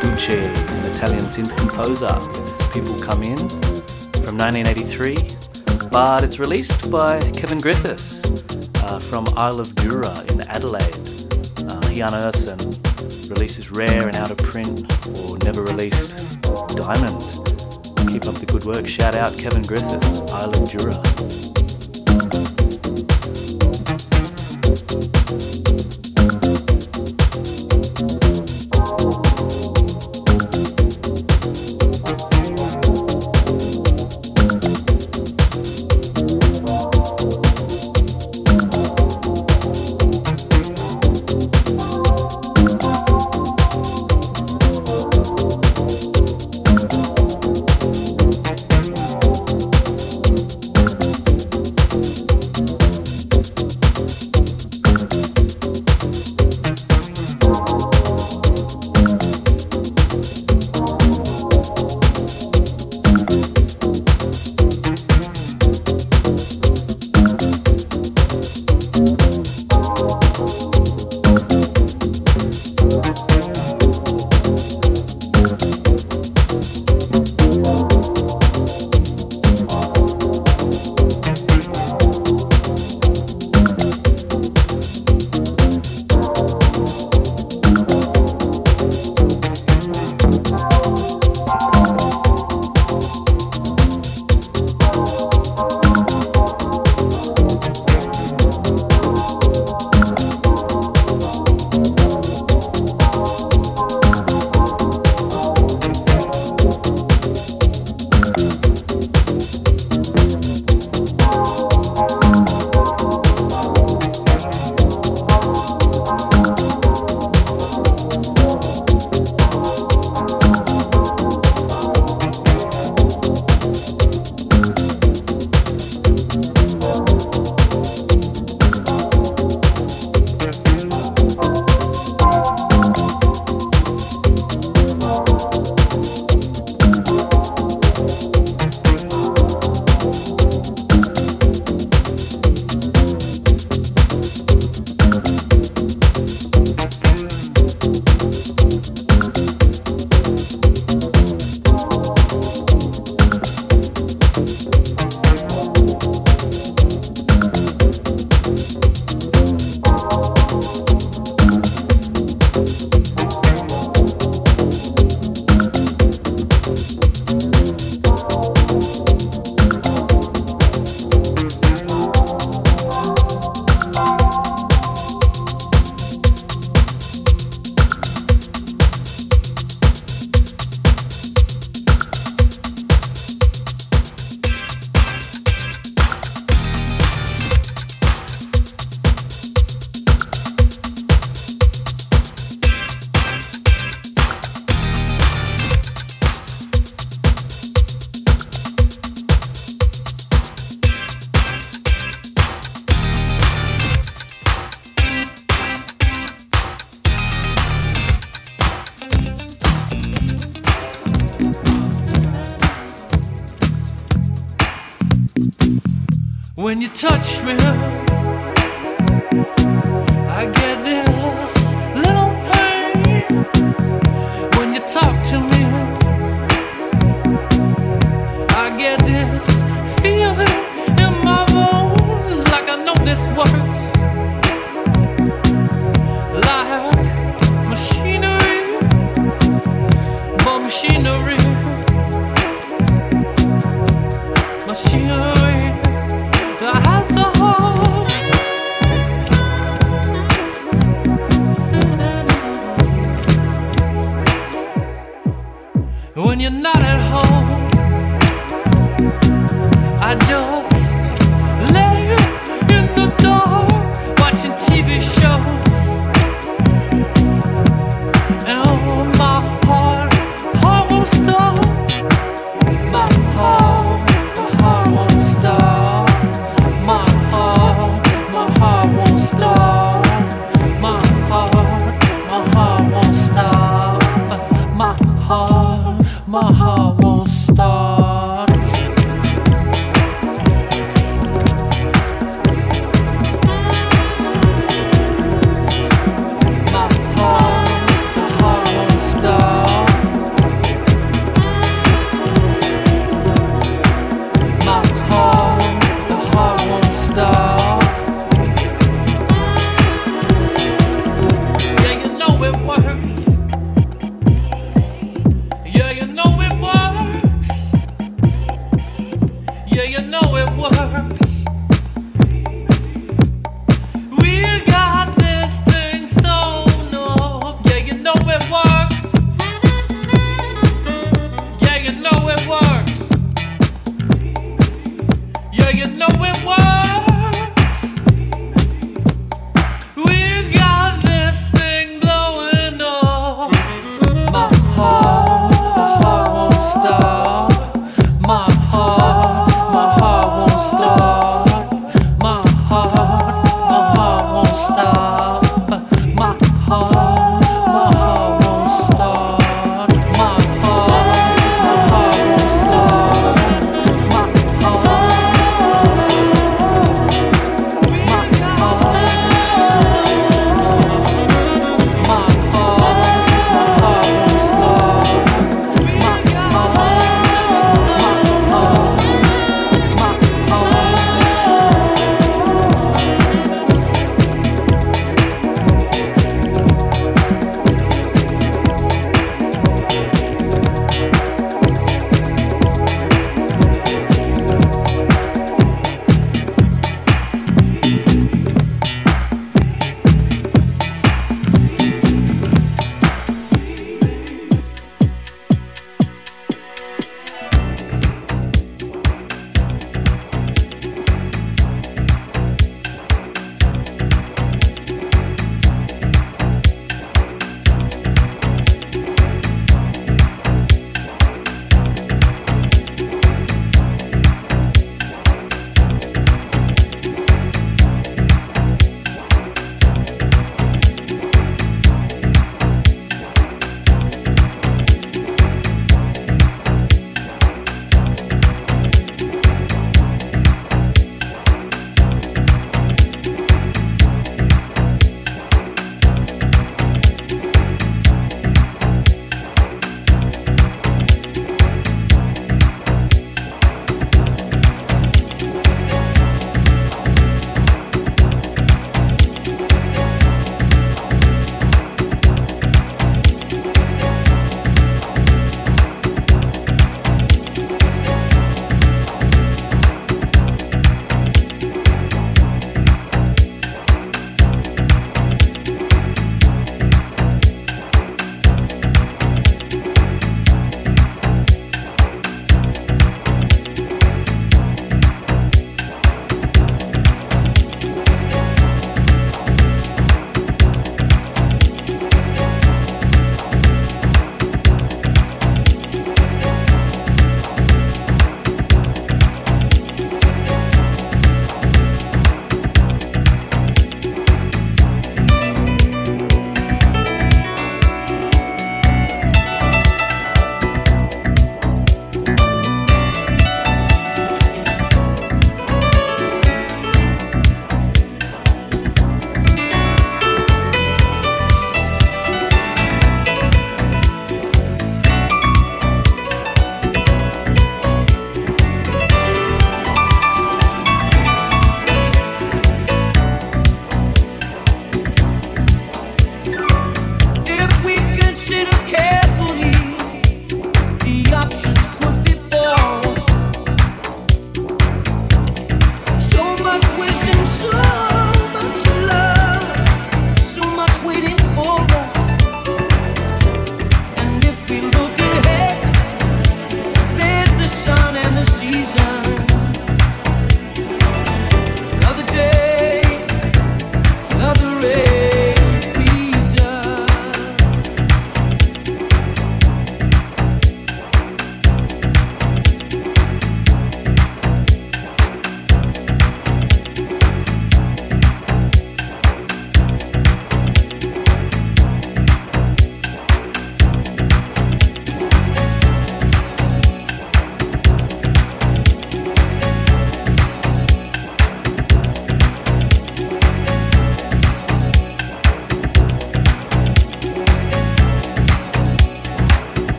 Duce, an Italian synth composer. People Come In from 1983, but it's released by Kevin Griffiths uh, from Isle of Jura in Adelaide. Uh, he unearths and releases rare and out of print or never released diamonds. Keep up the good work. Shout out Kevin Griffiths, Isle of Jura.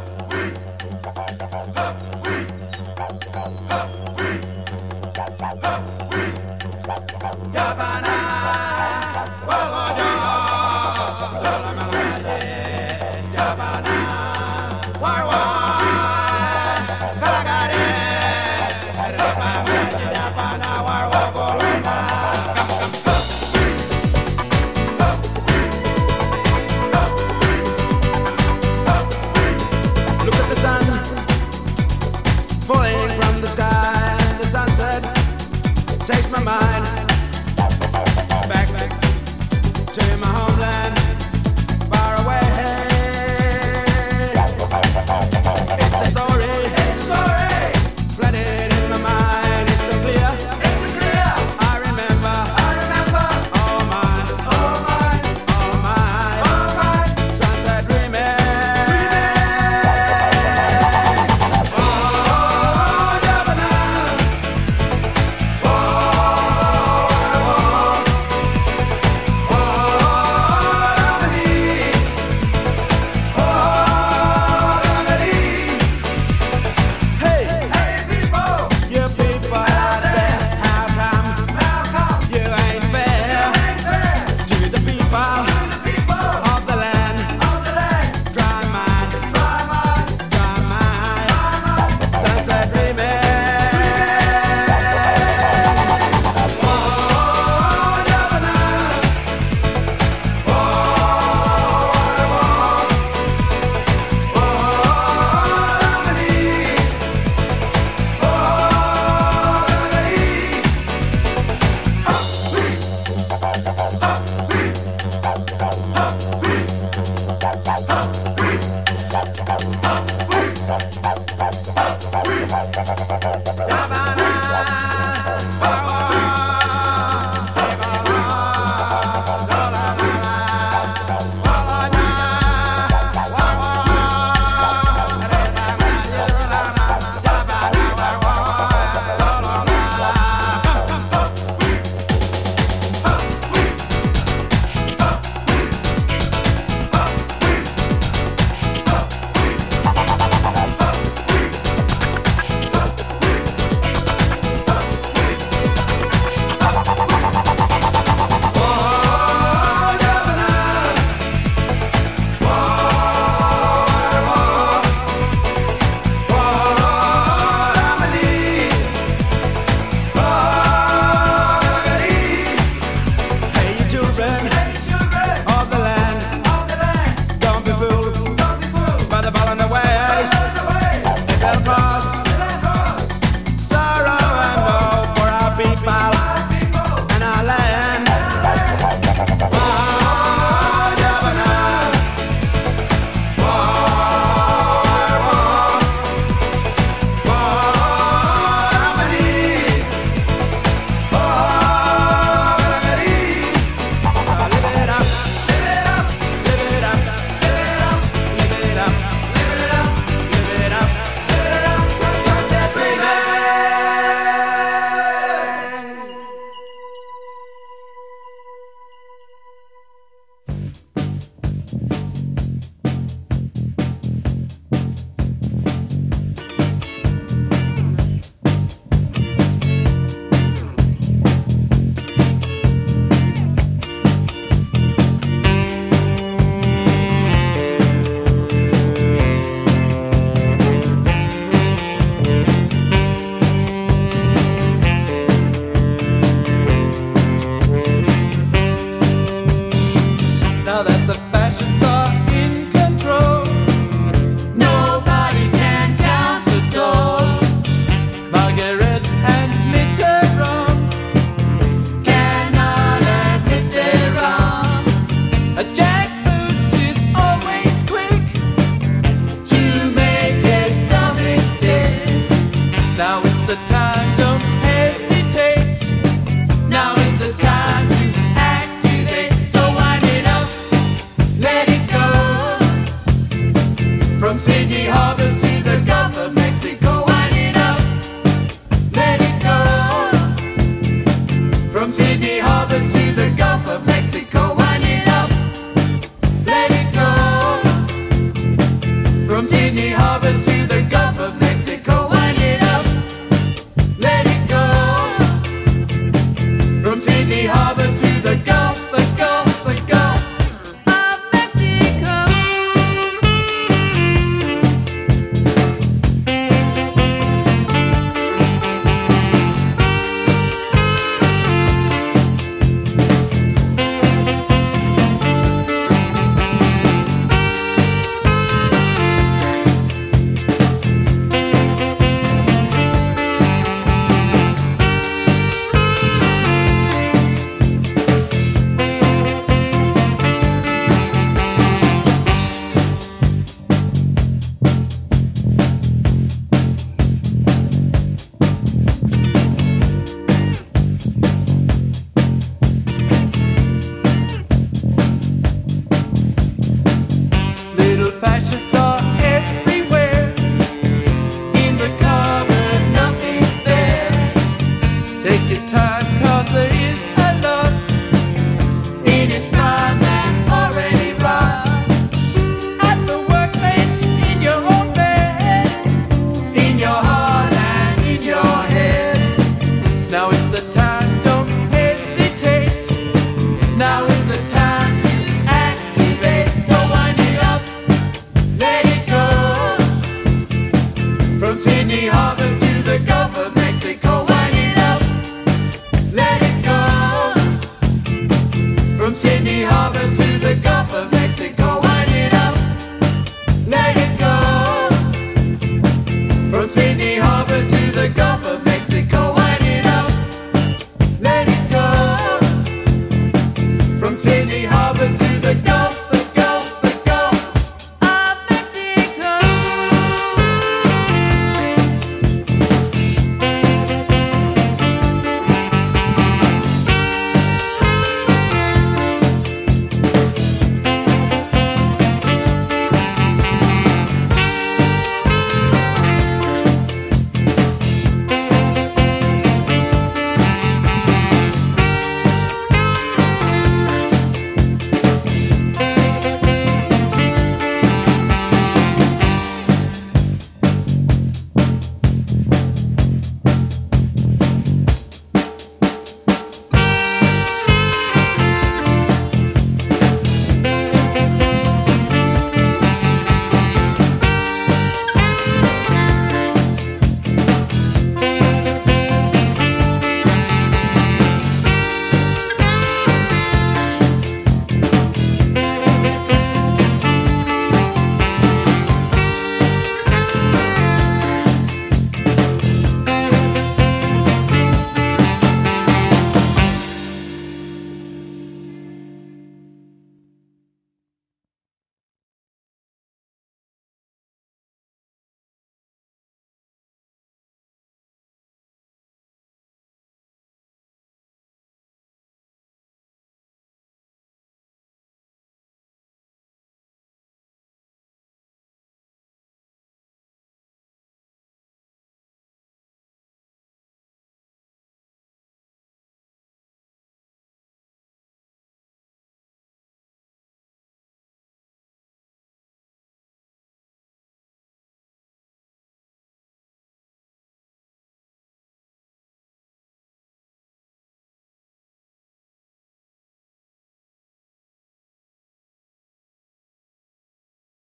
Woo!